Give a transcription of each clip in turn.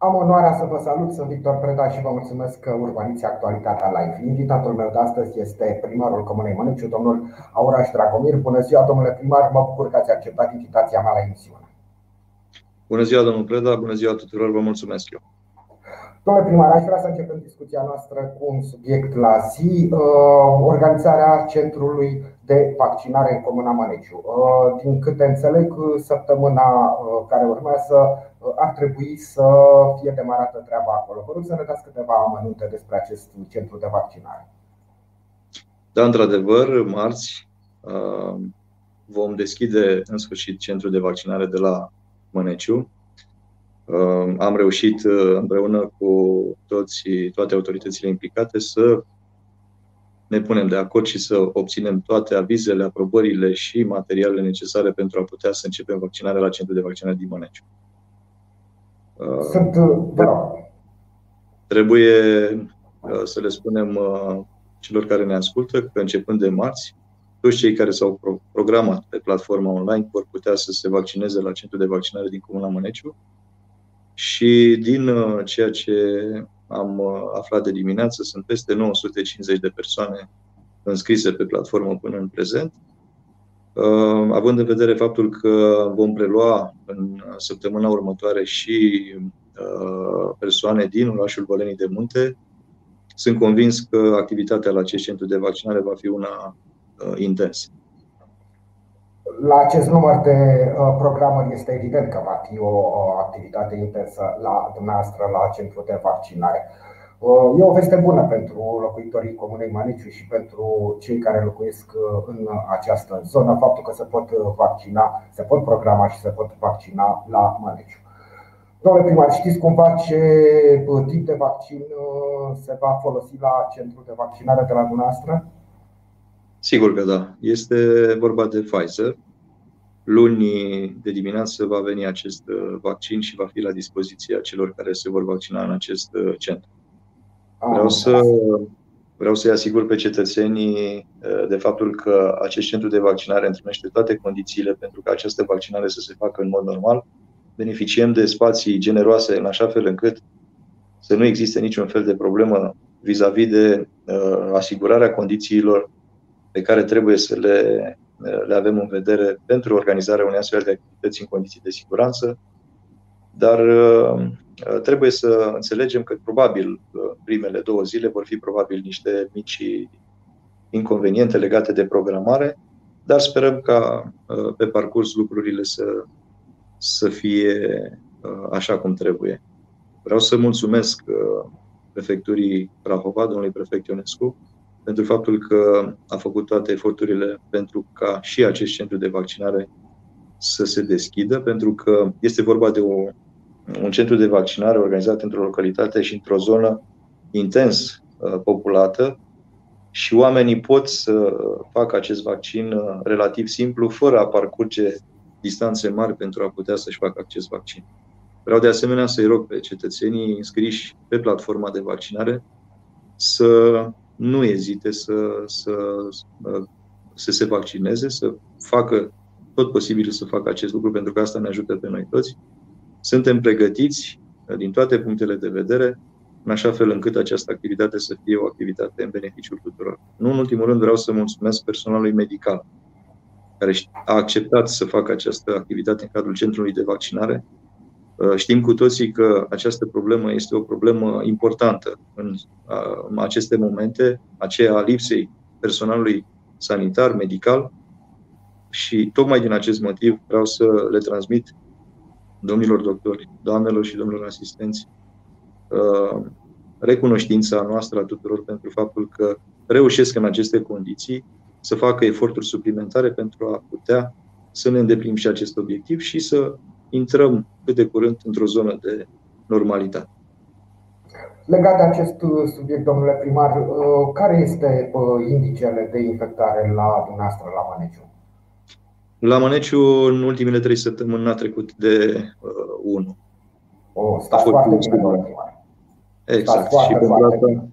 Am onoarea să vă salut, sunt Victor Preda și vă mulțumesc că urmăriți actualitatea live. Invitatul meu de astăzi este primarul Comunei Măniciu, domnul Auraș Dragomir. Bună ziua, domnule primar, mă bucur că ați acceptat invitația mea la emisiune. Bună ziua, domnul Preda, bună ziua tuturor, vă mulțumesc eu. Domnule primar, aș vrea să începem discuția noastră cu un subiect la zi, uh, organizarea centrului de vaccinare în Comuna Măneciu. Uh, din câte înțeleg, săptămâna uh, care urmează ar trebui să fie demarată treaba acolo. Vă rog să ne dați câteva amănunte despre acest centru de vaccinare. Da, într-adevăr, marți vom deschide în sfârșit centrul de vaccinare de la Măneciu. Am reușit împreună cu toți, toate autoritățile implicate să ne punem de acord și să obținem toate avizele, aprobările și materialele necesare pentru a putea să începem vaccinarea la centrul de vaccinare din Măneciu. Sunt, da. Trebuie uh, să le spunem uh, celor care ne ascultă că începând de marți, toți cei care s-au programat pe platforma online vor putea să se vaccineze la centrul de vaccinare din Comuna Măneciu și din uh, ceea ce am aflat de dimineață, sunt peste 950 de persoane înscrise pe platformă până în prezent Uh, având în vedere faptul că vom prelua în săptămâna următoare și uh, persoane din orașul Bălenii de Munte, sunt convins că activitatea la acest centru de vaccinare va fi una uh, intensă. La acest număr de programări este evident că va fi o activitate intensă la dumneavoastră la centru de vaccinare. E o veste bună pentru locuitorii Comunei Maniciu și pentru cei care locuiesc uh, în această zonă, faptul că se pot uh, vaccina, se pot programa și se pot vaccina la Maniciu. Domnule primar, știți cumva ce uh, tip de vaccin se va folosi la centrul de vaccinare de la dumneavoastră? Sigur că da. Este vorba de Pfizer. Luni de dimineață va veni acest vaccin și va fi la dispoziția celor care se vor vaccina în acest centru. Vreau să, vreau să-i asigur pe cetățenii de faptul că acest centru de vaccinare întrunește toate condițiile pentru ca această vaccinare să se facă în mod normal. Beneficiem de spații generoase în așa fel încât să nu existe niciun fel de problemă vis-a-vis de uh, asigurarea condițiilor pe care trebuie să le, le avem în vedere pentru organizarea unei astfel de activități în condiții de siguranță. Dar uh, Uh, trebuie să înțelegem că probabil uh, primele două zile vor fi probabil niște mici inconveniente legate de programare, dar sperăm ca uh, pe parcurs lucrurile să, să fie așa cum trebuie. Vreau să mulțumesc prefecturii Prahova, domnului prefect Ionescu, pentru faptul că a făcut toate eforturile pentru ca și acest centru de vaccinare să se deschidă, pentru că este vorba de o un centru de vaccinare organizat într-o localitate și într-o zonă intens uh, populată și oamenii pot să facă acest vaccin uh, relativ simplu, fără a parcurge distanțe mari pentru a putea să-și facă acest vaccin. Vreau de asemenea să-i rog pe cetățenii înscriși pe platforma de vaccinare să nu ezite să, să, uh, să se vaccineze, să facă tot posibil să facă acest lucru, pentru că asta ne ajută pe noi toți suntem pregătiți uh, din toate punctele de vedere, în așa fel încât această activitate să fie o activitate în beneficiul tuturor. Nu în ultimul rând vreau să mulțumesc personalului medical care a acceptat să facă această activitate în cadrul centrului de vaccinare. Uh, știm cu toții că această problemă este o problemă importantă în aceste momente, aceea a lipsei personalului sanitar, medical, și tocmai din acest motiv vreau să le transmit domnilor doctori, doamnelor și domnilor asistenți, uh, recunoștința noastră a tuturor pentru faptul că reușesc în aceste condiții să facă eforturi suplimentare pentru a putea să ne îndeplinim și acest obiectiv și să intrăm cât de curând într-o zonă de normalitate. Legat de acest subiect, domnule primar, uh, care este uh, indicele de infectare la dumneavoastră la Maneciu? La Măneciu, în ultimele trei săptămâni, n-a trecut de uh, 1. O, stați foarte bine, Exact. și, pentru asta,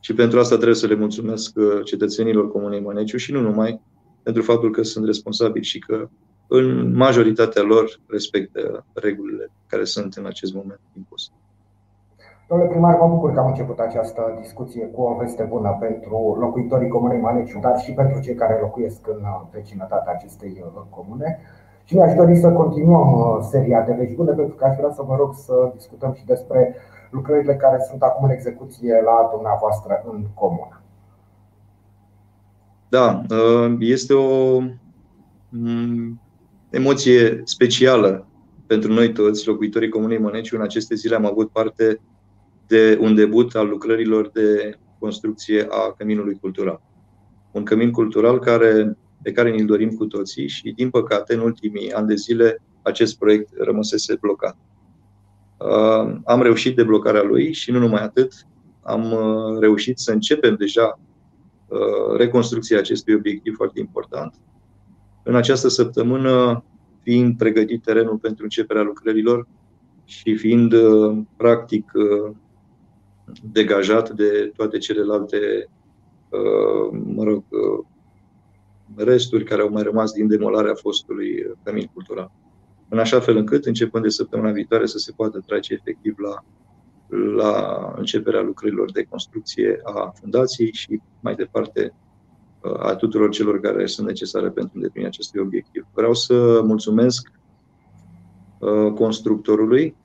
și pentru asta trebuie să le mulțumesc uh, cetățenilor Comunei Măneciu și nu numai, pentru faptul că sunt responsabili și că în majoritatea lor respectă regulile care sunt în acest moment impuse. Domnule primar, mă bucur că am început această discuție cu o veste bună pentru locuitorii comunei Maneciu, dar și pentru cei care locuiesc în vecinătatea acestei comune. Și mi-aș dori să continuăm seria de vești bune, pentru că aș vrea să vă rog să discutăm și despre lucrările care sunt acum în execuție la dumneavoastră în comună. Da, este o mm, emoție specială pentru noi toți, locuitorii Comunei Măneciu. În aceste zile am avut parte de un debut al lucrărilor de construcție a căminului cultural. Un cămin cultural care, pe care ni-l dorim cu toții și, din păcate, în ultimii ani de zile, acest proiect rămăsese blocat. Uh, am reușit deblocarea lui și nu numai atât, am uh, reușit să începem deja uh, reconstrucția acestui obiectiv foarte important. În această săptămână, fiind pregătit terenul pentru începerea lucrărilor și fiind practic degajat de toate celelalte mă rog, resturi care au mai rămas din demolarea fostului cămin cultural. În așa fel încât, începând de săptămâna viitoare, să se poată trece efectiv la, la începerea lucrărilor de construcție a fundației și mai departe a tuturor celor care sunt necesare pentru îndeplinirea acestui obiectiv. Vreau să mulțumesc uh, constructorului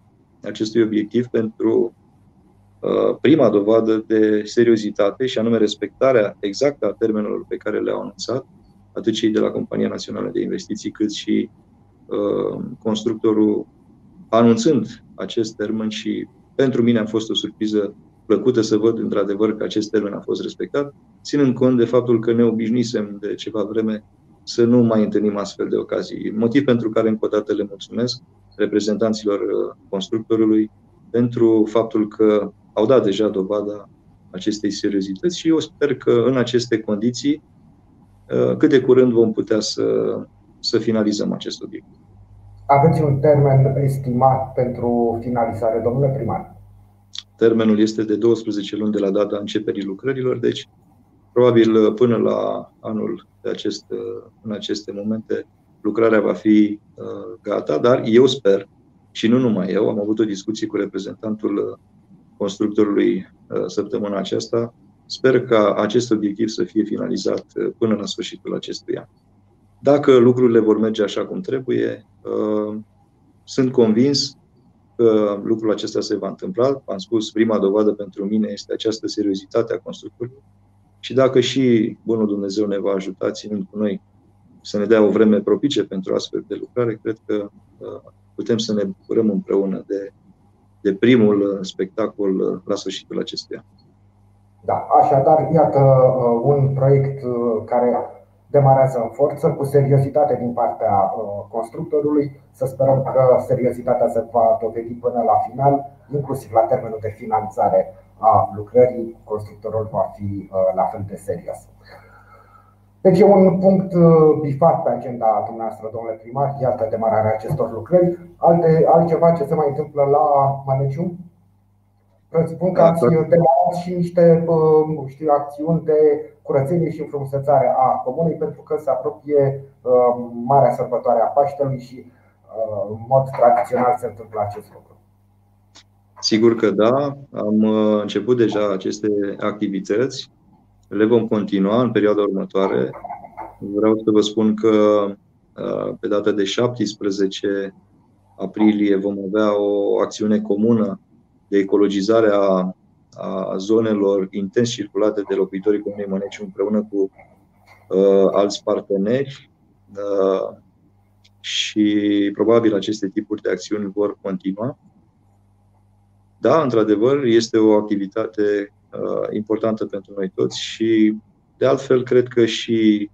acestui obiectiv pentru uh, prima dovadă de seriozitate și anume respectarea exactă a termenelor pe care le-au anunțat atât cei de la Compania Națională de Investiții cât și Uh, constructorul anunțând acest termen și pentru mine a fost o surpriză plăcută să văd într-adevăr că acest termen a fost respectat, ținând cont de faptul că ne obișnuisem de ceva vreme să nu mai întâlnim astfel de ocazii. Motiv pentru care încă o dată le mulțumesc reprezentanților uh, constructorului pentru faptul că au dat deja dovada acestei seriozități și eu sper că în aceste condiții uh, cât de curând vom putea să, să finalizăm acest obiectiv. Aveți un termen estimat pentru finalizare, domnule primar? Termenul este de 12 luni de la data începerii lucrărilor, deci probabil până la anul de acest, în aceste momente lucrarea va fi uh, gata, dar eu sper, și nu numai eu, am avut o discuție cu reprezentantul constructorului uh, săptămâna aceasta, sper ca acest obiectiv să fie finalizat uh, până la sfârșitul acestui an. Dacă lucrurile vor merge așa cum trebuie, uh, sunt convins că lucrul acesta se va întâmpla. Am spus, prima dovadă pentru mine este această seriozitate a constructorilor. Și dacă și Bunul Dumnezeu ne va ajuta, ținând cu noi, să ne dea o vreme propice pentru astfel de lucrare, cred că uh, putem să ne bucurăm împreună de, de primul spectacol la sfârșitul acestui an. Da, așadar, iată uh, un proiect care demarează în forță, cu seriozitate din partea uh, constructorului. Să sperăm că seriozitatea se va dovedi până la final, inclusiv la termenul de finalizare a lucrării, constructorul va fi uh, la fel de serios. Deci e un punct uh, bifat pe agenda dumneavoastră, domnule primar, iată demararea acestor lucrări. Alte, altceva ce se mai întâmplă la Maneciu? Presupun că ați demarat și niște știu, acțiuni de curățenie și înfrumusețare a comunei pentru că se apropie marea sărbătoare a Paștelui și în mod tradițional se întâmplă acest lucru. Sigur că da, am început deja aceste activități, le vom continua în perioada următoare. Vreau să vă spun că pe data de 17 aprilie vom avea o acțiune comună de ecologizare a, a zonelor intens circulate de locuitorii Comunei Măneci împreună cu uh, alți parteneri uh, și probabil aceste tipuri de acțiuni vor continua. Da, într-adevăr, este o activitate uh, importantă pentru noi toți și, de altfel, cred că și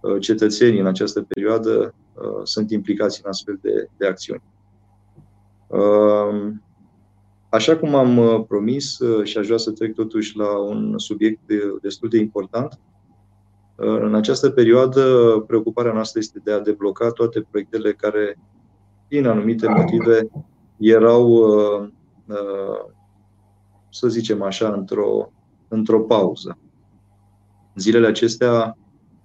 uh, cetățenii în această perioadă uh, sunt implicați în astfel de, de acțiuni. Uh, Așa cum am uh, promis uh, și aș vrea să trec totuși la un subiect destul de important, uh, în această perioadă preocuparea noastră este de a debloca toate proiectele care, din anumite motive, erau, să zicem așa, într-o, într-o pauză. Zilele acestea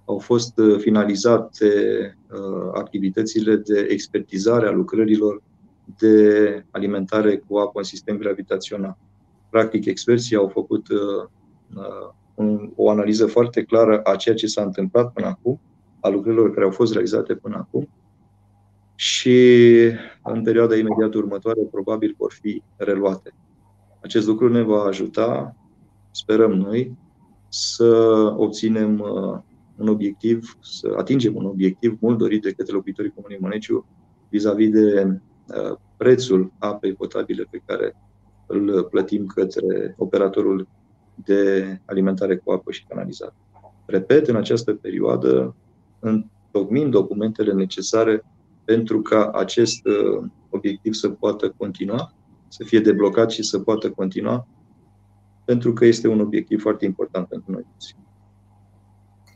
au fost finalizate activitățile de expertizare a lucrărilor de alimentare cu apă în sistem gravitațional. Practic, experții au făcut o analiză foarte clară a ceea ce s-a întâmplat până acum, a lucrurilor care au fost realizate până acum și în perioada imediat următoare probabil vor fi reluate. Acest lucru ne va ajuta, sperăm noi, să obținem uh, un obiectiv, să atingem un obiectiv mult dorit de către locuitorii Comunei Măneciu vis-a-vis de uh, prețul apei potabile pe care îl plătim către operatorul de alimentare cu apă și canalizare. Repet, în această perioadă întocmim documentele necesare pentru ca acest uh, obiectiv să poată continua, să fie deblocat și să poată continua, pentru că este un obiectiv foarte important pentru noi toți.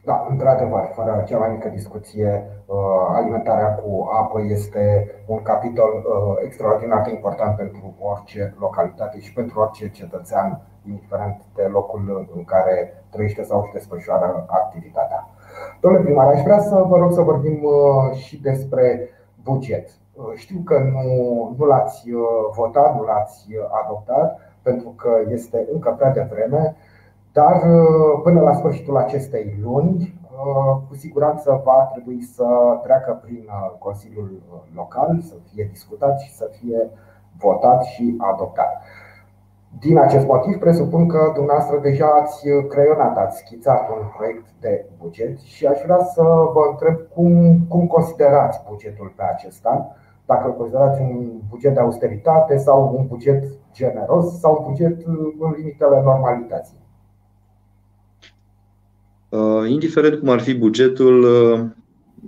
Da, într-adevăr, fără cea mai mică discuție, uh, alimentarea cu apă este un capitol uh, extraordinar de important pentru orice localitate și pentru orice cetățean, indiferent de locul în care trăiește sau își desfășoară activitatea. Domnule primar, aș vrea să vă rog să vorbim și despre buget. Uh, știu că nu, nu l-ați uh, votat, nu l-ați uh, adoptat, pentru că este încă prea devreme, dar până la sfârșitul acestei luni, cu siguranță va trebui să treacă prin Consiliul Local, să fie discutat și să fie votat și adoptat. Din acest motiv, presupun că dumneavoastră deja ați creionat, ați schițat un proiect de buget și aș vrea să vă întreb cum, cum considerați bugetul pe acest an, dacă îl considerați un buget de austeritate sau un buget generos sau un buget în limitele normalității. Uh, indiferent cum ar fi bugetul, uh,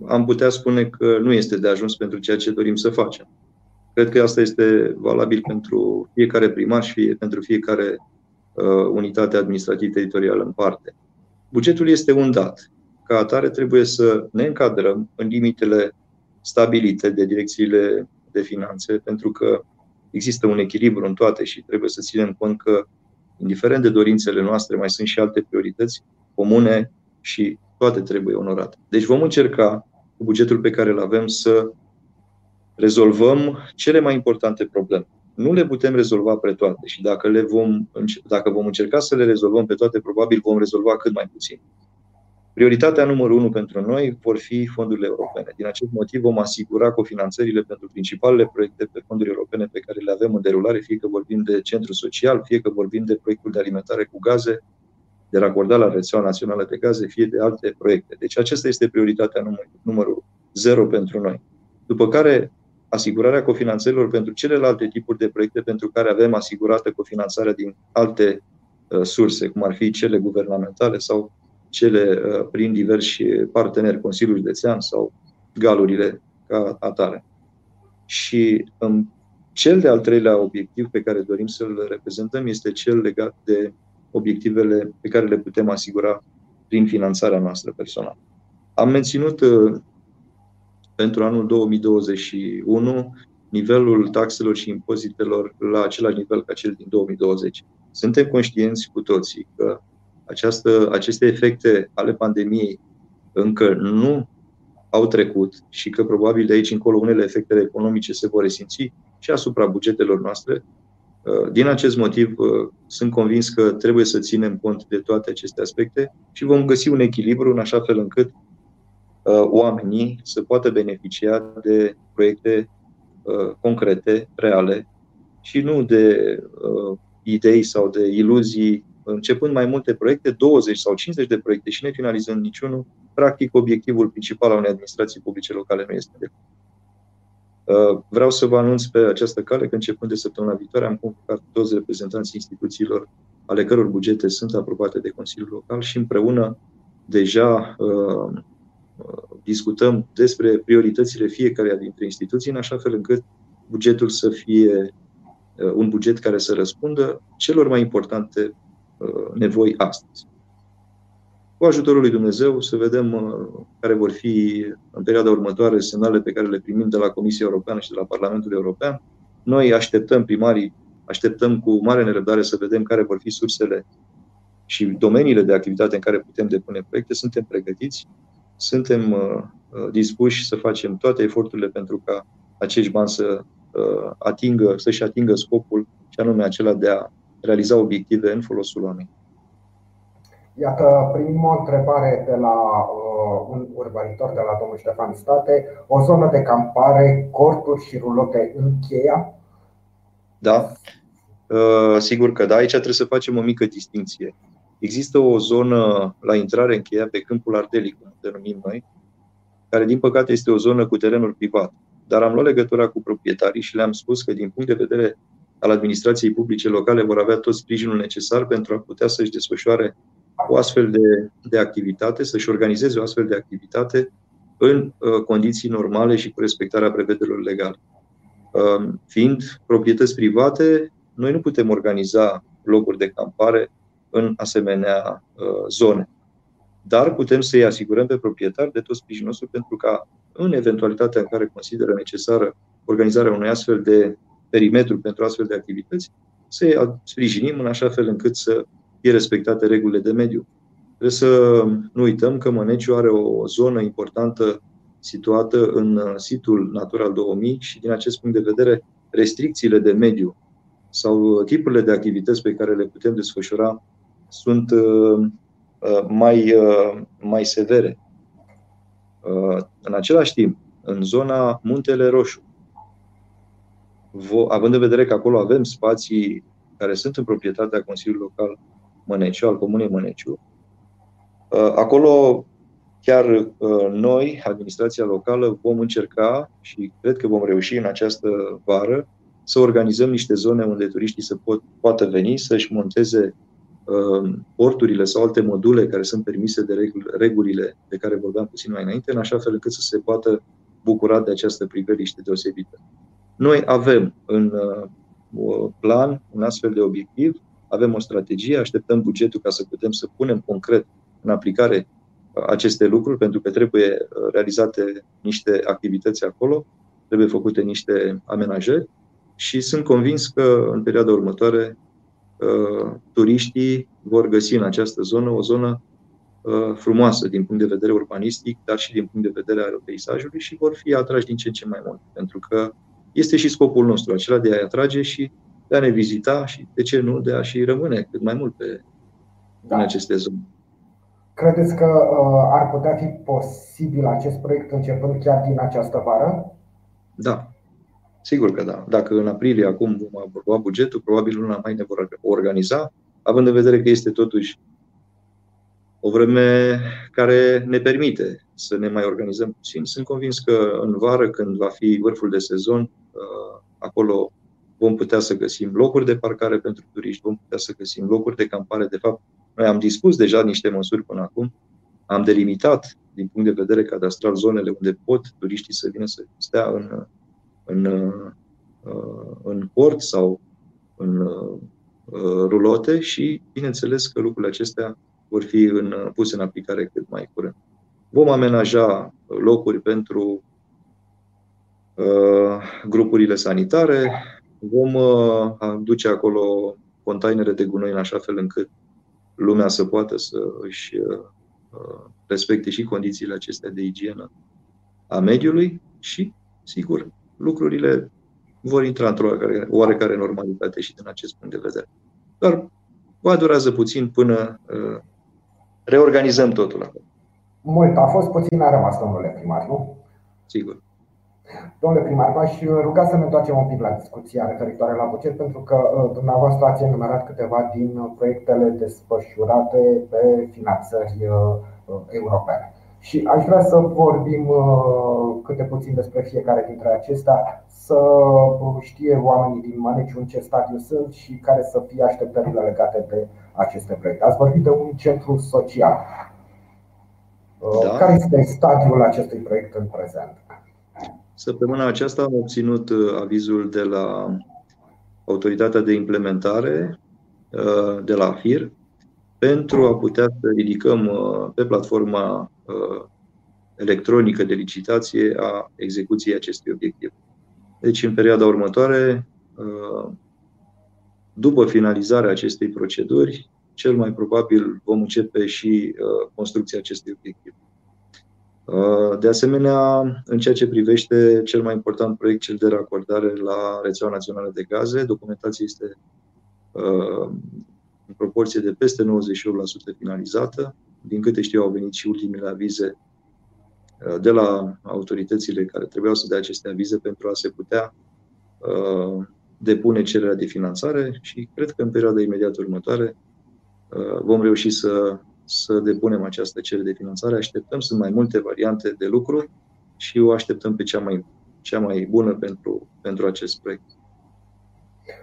am putea spune că nu este de ajuns pentru ceea ce dorim să facem. Cred că asta este valabil pentru fiecare primar și fie, pentru fiecare uh, unitate administrativ-teritorială în parte. Bugetul este un dat. Ca atare trebuie să ne încadrăm în limitele stabilite de direcțiile de finanțe, pentru că există un echilibru în toate și trebuie să ținem cont că, indiferent de dorințele noastre, mai sunt și alte priorități comune și toate trebuie onorate. Deci vom încerca, cu bugetul pe care îl avem, să rezolvăm cele mai importante probleme. Nu le putem rezolva pe toate și dacă, le vom, dacă vom încerca să le rezolvăm pe toate, probabil vom rezolva cât mai puțin. Prioritatea numărul unu pentru noi vor fi fondurile europene. Din acest motiv vom asigura cofinanțările pentru principalele proiecte pe fonduri europene pe care le avem în derulare, fie că vorbim de centru social, fie că vorbim de proiectul de alimentare cu gaze, de racordat la rețeaua națională de gaze, fie de alte proiecte. Deci acesta este prioritatea numărul, numărul zero pentru noi. După care asigurarea cofinanțărilor pentru celelalte tipuri de proiecte pentru care avem asigurată cofinanțarea din alte uh, surse, cum ar fi cele guvernamentale sau cele uh, prin diversi parteneri, Consiliul Județean sau galurile ca atare. Și în cel de-al treilea obiectiv pe care dorim să-l reprezentăm este cel legat de obiectivele pe care le putem asigura prin finanțarea noastră personală. Am menținut uh, pentru anul 2021 nivelul taxelor și impozitelor la același nivel ca cel din 2020. Suntem conștienți cu toții că această, aceste efecte ale pandemiei încă nu au trecut și că probabil de aici încolo unele efecte economice se vor resimți și asupra bugetelor noastre. Din acest motiv, sunt convins că trebuie să ținem cont de toate aceste aspecte și vom găsi un echilibru în așa fel încât Uh, oamenii să poată beneficia de proiecte uh, concrete, reale și nu de uh, idei sau de iluzii, începând mai multe proiecte, 20 sau 50 de proiecte și nefinalizând niciunul, practic obiectivul principal al unei administrații publice locale nu este de Vreau să vă anunț pe această cale că începând de săptămâna viitoare am convocat toți reprezentanții instituțiilor ale căror bugete sunt aprobate de Consiliul Local și împreună deja discutăm despre prioritățile fiecare dintre instituții, în așa fel încât bugetul să fie uh, un buget care să răspundă celor mai importante uh, nevoi astăzi. Cu ajutorul lui Dumnezeu să vedem uh, care vor fi în perioada următoare semnale pe care le primim de la Comisia Europeană și de la Parlamentul European. Noi așteptăm primarii, așteptăm cu mare nerăbdare să vedem care vor fi sursele și domeniile de activitate în care putem depune proiecte. Suntem pregătiți suntem uh, uh, dispuși să facem toate eforturile pentru ca acești bani să uh, atingă, să-și atingă scopul, și anume acela de a realiza obiective în folosul oamenilor. Iată, prima întrebare de la uh, un urbanitor de la domnul Ștefan State. O zonă de campare, corturi și rulote în cheia? Da, uh, sigur că da. Aici trebuie să facem o mică distinție. Există o zonă la intrare în cheia pe câmpul Ardelic, cum denumim noi, care din păcate este o zonă cu terenul privat. Dar am luat legătura cu proprietarii și le-am spus că din punct de vedere al administrației publice locale vor avea tot sprijinul necesar pentru a putea să-și desfășoare o astfel de, de activitate, să-și organizeze o astfel de activitate în uh, condiții normale și cu respectarea prevederilor legale. Uh, fiind proprietăți private, noi nu putem organiza locuri de campare în asemenea uh, zone. Dar putem să-i asigurăm pe proprietari de tot sprijinul nostru pentru ca, în eventualitatea în care consideră necesară organizarea unui astfel de perimetru pentru astfel de activități, să-i sprijinim în așa fel încât să fie respectate regulile de mediu. Trebuie să nu uităm că Măneciu are o zonă importantă situată în situl Natural 2000 și din acest punct de vedere restricțiile de mediu sau tipurile de activități pe care le putem desfășura sunt uh, uh, mai, uh, mai severe. În același timp, în zona Muntele Roșu, având în vedere că acolo avem spații care sunt în proprietatea Consiliului Local Măneciu, al Comunei Măneciu. Uh, acolo chiar uh, noi, administrația locală, vom încerca și cred că vom reuși în această vară să organizăm niște zone unde turiștii să pot, poată veni, să-și monteze uh, porturile sau alte module care sunt permise de regulile de care vorbeam puțin mai înainte, în așa fel încât să se poată bucura de această priveliște deosebită. Noi avem în plan un astfel de obiectiv avem o strategie, așteptăm bugetul ca să putem să punem concret în aplicare uh, aceste lucruri, pentru că trebuie uh, realizate niște activități acolo, trebuie făcute niște amenajări și sunt convins că în perioada următoare uh, turiștii vor găsi în această zonă o zonă frumoasă din punct de vedere urbanistic, dar și din punct de vedere al peisajului și vor fi atrași din ce în ce mai mult. Pentru că este și scopul nostru, acela de a-i atrage și de a ne vizita și, de ce nu, de a și rămâne cât mai mult pe, da. în aceste zone. Credeți că uh, ar putea fi posibil acest proiect începând chiar din această vară? Da, sigur că da. Dacă în aprilie acum vom aproba bugetul, probabil luna mai ne vor organiza, având în vedere că este totuși o vreme care ne permite să ne mai organizăm puțin. Sunt convins că în vară, când va fi vârful de sezon, uh, acolo vom putea să găsim locuri de parcare pentru turiști, vom putea să găsim locuri de campare. De fapt, noi am dispus deja niște măsuri până acum, am delimitat din punct de vedere cadastral zonele unde pot turiștii să vină să stea în, în, în port sau în rulote și, bineînțeles, că lucrurile acestea vor fi în, puse în aplicare cât mai curând. Vom amenaja locuri pentru uh, grupurile sanitare, Vom uh, duce acolo containere de gunoi în așa fel încât lumea să poată să își uh, uh, respecte și condițiile acestea de igienă a mediului și, sigur, lucrurile vor intra într-o oarecare normalitate și din acest punct de vedere. Dar va durează puțin până uh, reorganizăm totul acolo. Mult a fost, puțin a rămas, domnule primar, nu? Sigur. Domnule primar, v-aș ruga să ne întoarcem un pic la discuția referitoare la buget, pentru că uh, dumneavoastră ați enumerat câteva din proiectele desfășurate pe finanțări uh, uh, europene. Și aș vrea să vorbim câte puțin despre fiecare dintre acestea, să știe oamenii din Măneciu în ce stadiu sunt și care să fie așteptările legate de aceste proiecte. Ați vorbit de un centru social. Da. Care este stadiul acestui proiect în prezent? Săptămâna aceasta am obținut uh, avizul de la Autoritatea de Implementare, uh, de la FIR, pentru a putea să ridicăm uh, pe platforma electronică de licitație a execuției acestui obiectiv. Deci, în perioada următoare, după finalizarea acestei proceduri, cel mai probabil vom începe și construcția acestui obiectiv. Uh, de asemenea, în ceea ce privește cel mai important proiect, cel de racordare la rețeaua națională de gaze, documentația este în proporție de peste 98% finalizată. Din câte știu, au venit și ultimele avize de la autoritățile care trebuiau să dea aceste avize pentru a se putea depune cererea de finanțare și cred că în perioada imediat următoare vom reuși să, să depunem această cerere de finanțare. Așteptăm, sunt mai multe variante de lucru și o așteptăm pe cea mai, cea mai bună pentru, pentru acest proiect.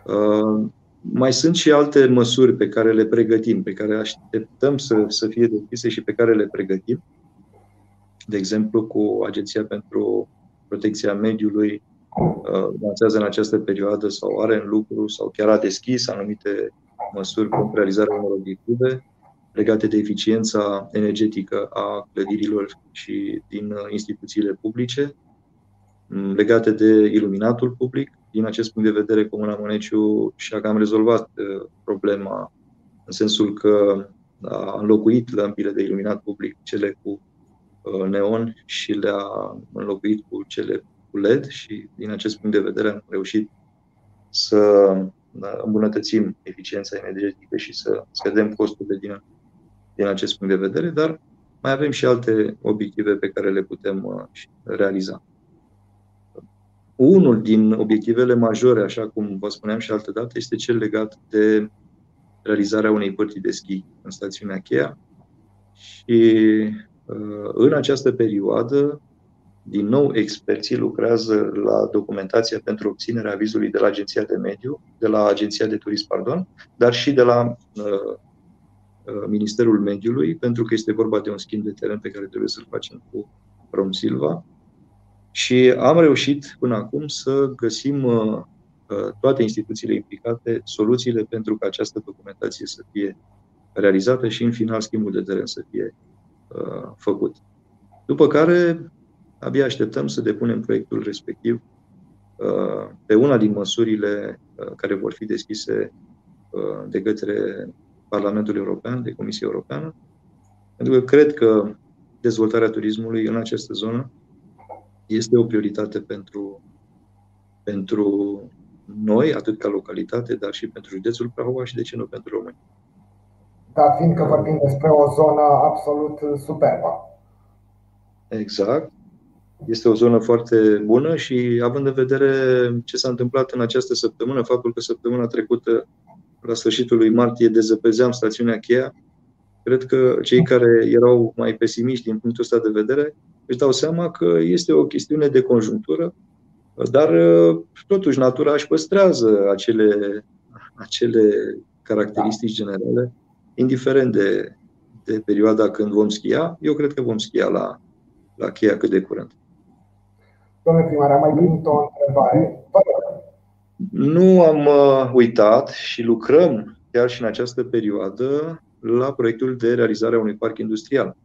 Uh, mai sunt și alte măsuri pe care le pregătim, pe care așteptăm să, să fie deschise și pe care le pregătim. De exemplu, cu Agenția pentru Protecția Mediului uh, lansează în această perioadă sau are în lucru sau chiar a deschis anumite măsuri pentru realizarea unor obiective legate de eficiența energetică a clădirilor și din uh, instituțiile publice, mm, legate de iluminatul public. Din acest punct de vedere, Comuna Măneciu și-a cam rezolvat uh, problema în sensul că a înlocuit lămpile de iluminat public, cele cu uh, neon și le-a înlocuit cu cele cu LED și din acest punct de vedere am reușit să îmbunătățim eficiența energetică și să scădem costurile din din acest punct de vedere, dar mai avem și alte obiective pe care le putem uh, realiza. Unul din obiectivele majore, așa cum vă spuneam și altă dată, este cel legat de realizarea unei părți de schi în stațiunea Cheia. Și uh, în această perioadă, din nou, experții lucrează la documentația pentru obținerea avizului de la Agenția de Mediu, de la Agenția de Turism, pardon, dar și de la uh, Uh, Ministerul Mediului, pentru că este vorba de un schimb de teren pe care trebuie să-l facem cu Rom Silva. Și am reușit până acum să găsim uh, uh, toate instituțiile implicate soluțiile pentru ca această documentație să fie realizată și, în final, schimbul de teren să fie făcut. După care, abia așteptăm să depunem proiectul respectiv pe una din măsurile care vor fi deschise de către Parlamentului European, de Comisia Europeană, pentru că cred că dezvoltarea turismului în această zonă este o prioritate pentru, pentru noi, atât ca localitate, dar și pentru județul Prahova și, de ce nu, pentru români. Dar fiindcă vorbim despre o zonă absolut superbă. Exact. Este o zonă foarte bună și având în vedere ce s-a întâmplat în această săptămână, faptul că săptămâna trecută la sfârșitul lui martie dezăpezeam stațiunea Cheia, cred că cei care erau mai pesimiști din punctul ăsta de vedere își dau seama că este o chestiune de conjunctură, dar totuși natura își păstrează acele, acele caracteristici generale, indiferent de, de perioada când vom schia. Eu cred că vom schia la, la Cheia cât de curând. Domnule primar, am mai primit o întrebare. Nu am uh, uitat și lucrăm chiar și în această perioadă la proiectul de realizare a unui parc industrial.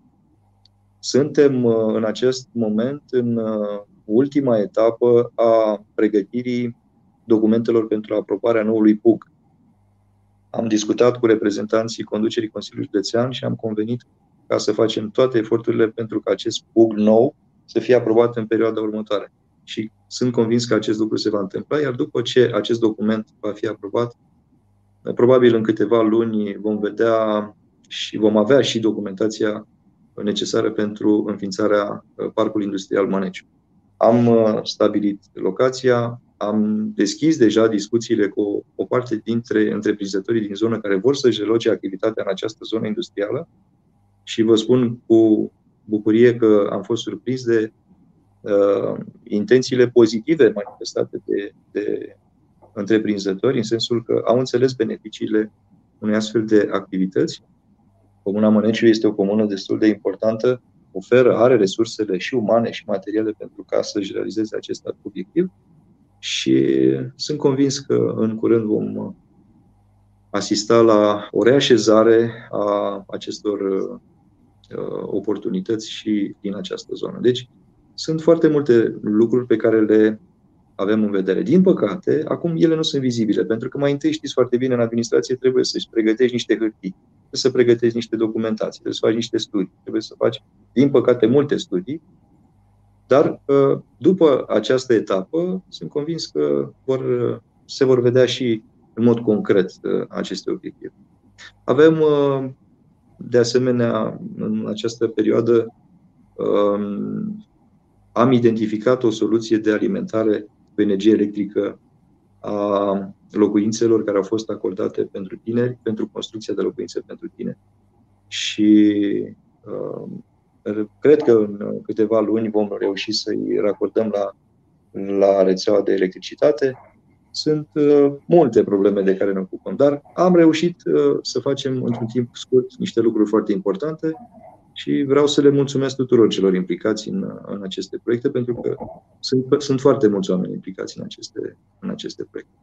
Suntem uh, în acest moment în uh, ultima etapă a pregătirii documentelor pentru aprobarea noului PUG. Am discutat cu reprezentanții conducerii Consiliului Județean și am convenit ca să facem toate eforturile pentru ca acest PUG nou să fie aprobat în perioada următoare și sunt convins că acest lucru se va întâmpla, iar după ce acest document va fi aprobat, probabil în câteva luni vom vedea și vom avea și documentația necesară pentru înființarea uh, Parcului Industrial Maneciu. Am uh, stabilit locația, am deschis deja discuțiile cu o parte dintre întreprinzătorii din zonă care vor să-și reloce activitatea în această zonă industrială și vă spun cu bucurie că am fost surprins de uh, intențiile pozitive manifestate de, de întreprinzători, în sensul că au înțeles beneficiile unei astfel de activități. Comuna Măneciu este o comună destul de importantă, oferă, are resursele și umane și materiale pentru ca să-și realizeze acest obiectiv și sunt convins că în curând vom asista la o reașezare a acestor uh, oportunități și din această zonă. Deci, sunt foarte multe lucruri pe care le avem în vedere. Din păcate, acum ele nu sunt vizibile, pentru că mai întâi știți foarte bine, în administrație trebuie să-și pregătești niște hârtii, trebuie să pregătești niște documentații, trebuie să faci niște studii, trebuie să faci, din păcate, multe studii, dar după această etapă, sunt convins că vor, se vor vedea și în mod concret aceste obiective. Avem, de asemenea, în această perioadă, um, am identificat o soluție de alimentare cu energie electrică a locuințelor care au fost acordate pentru tineri, pentru construcția de locuințe pentru tineri. Și uh, cred că în câteva luni vom reuși să-i racordăm la, la rețeaua de electricitate. Sunt uh, multe probleme de care ne ocupăm, dar am reușit uh, să facem într-un timp scurt niște lucruri foarte importante și vreau să le mulțumesc tuturor celor implicați în, în aceste proiecte, pentru că sunt, sunt foarte mulți oameni implicați în aceste, în aceste proiecte.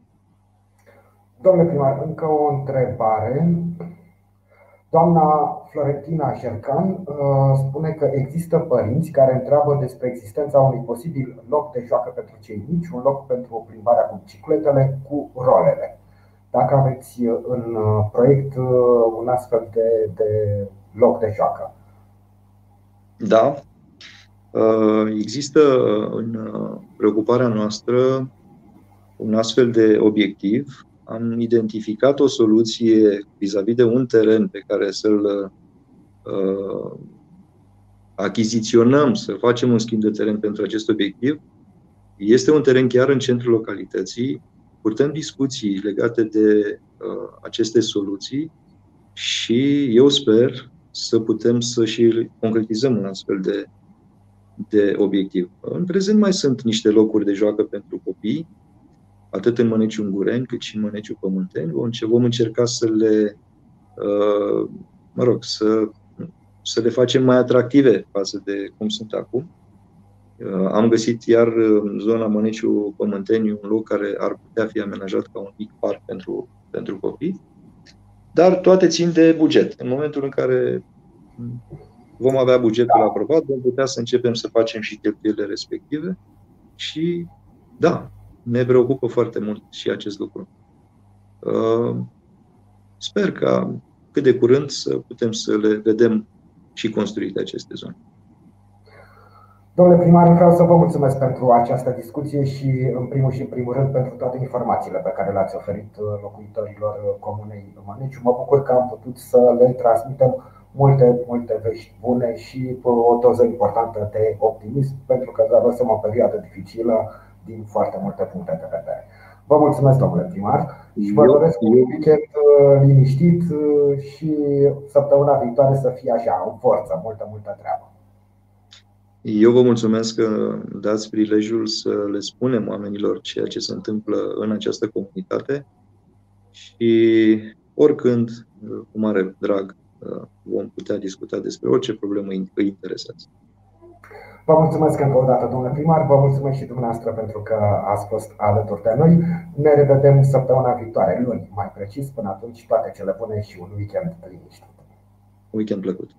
Domnule primar, încă o întrebare. Doamna Florentina Șercan uh, spune că există părinți care întreabă despre existența unui posibil loc de joacă pentru cei mici, un loc pentru plimbarea cu bicicletele, cu rolele. Dacă aveți în uh, proiect uh, un astfel de, de loc de joacă. Da. Există în preocuparea noastră un astfel de obiectiv am identificat o soluție vis-a-vis de un teren pe care să-l uh, achiziționăm, să facem un schimb de teren pentru acest obiectiv. Este un teren chiar în centrul localității. Purtăm discuții legate de uh, aceste soluții și eu sper să putem să și concretizăm un astfel de, de obiectiv. În prezent mai sunt niște locuri de joacă pentru copii, atât în Măneciu Ungureni, cât și în Măneciu Pământeni. Vom, vom încerca să le, uh, mă rog, să, să le facem mai atractive față de cum sunt acum. Uh, am găsit iar în zona Măneciu Pământeni un loc care ar putea fi amenajat ca un mic parc pentru, pentru copii. Dar toate țin de buget. În momentul în care vom avea bugetul aprobat, vom putea să începem să facem și cheltuielile respective și da, ne preocupă foarte mult și acest lucru. Uh, sper ca cât de curând să putem să le vedem și construite aceste zone. Domnule primar, vreau să vă mulțumesc pentru această discuție și, în primul și în primul rând, pentru toate informațiile pe care le-ați oferit uh, locuitorilor comunei Măneciu. Mă bucur că am putut să le transmitem multe, multe vești bune și uh, o doză importantă de optimism, pentru că traversăm o perioadă dificilă din foarte multe puncte de vedere. Vă mulțumesc, domnule primar, și vă doresc un weekend uh, liniștit uh, și săptămâna viitoare să fie așa, în forță, multă, multă treabă. Eu vă mulțumesc că dați prilejul să le spunem oamenilor ceea ce se întâmplă în această comunitate și oricând, cu mare drag, uh, vom putea discuta despre orice problemă îi interesează. Vă mulțumesc încă o dată, domnule primar, vă mulțumesc și dumneavoastră pentru că ați fost alături de noi. Ne revedem săptămâna viitoare, luni, mai precis. Până atunci, toate cele bune și un weekend liniștit. Weekend plăcut!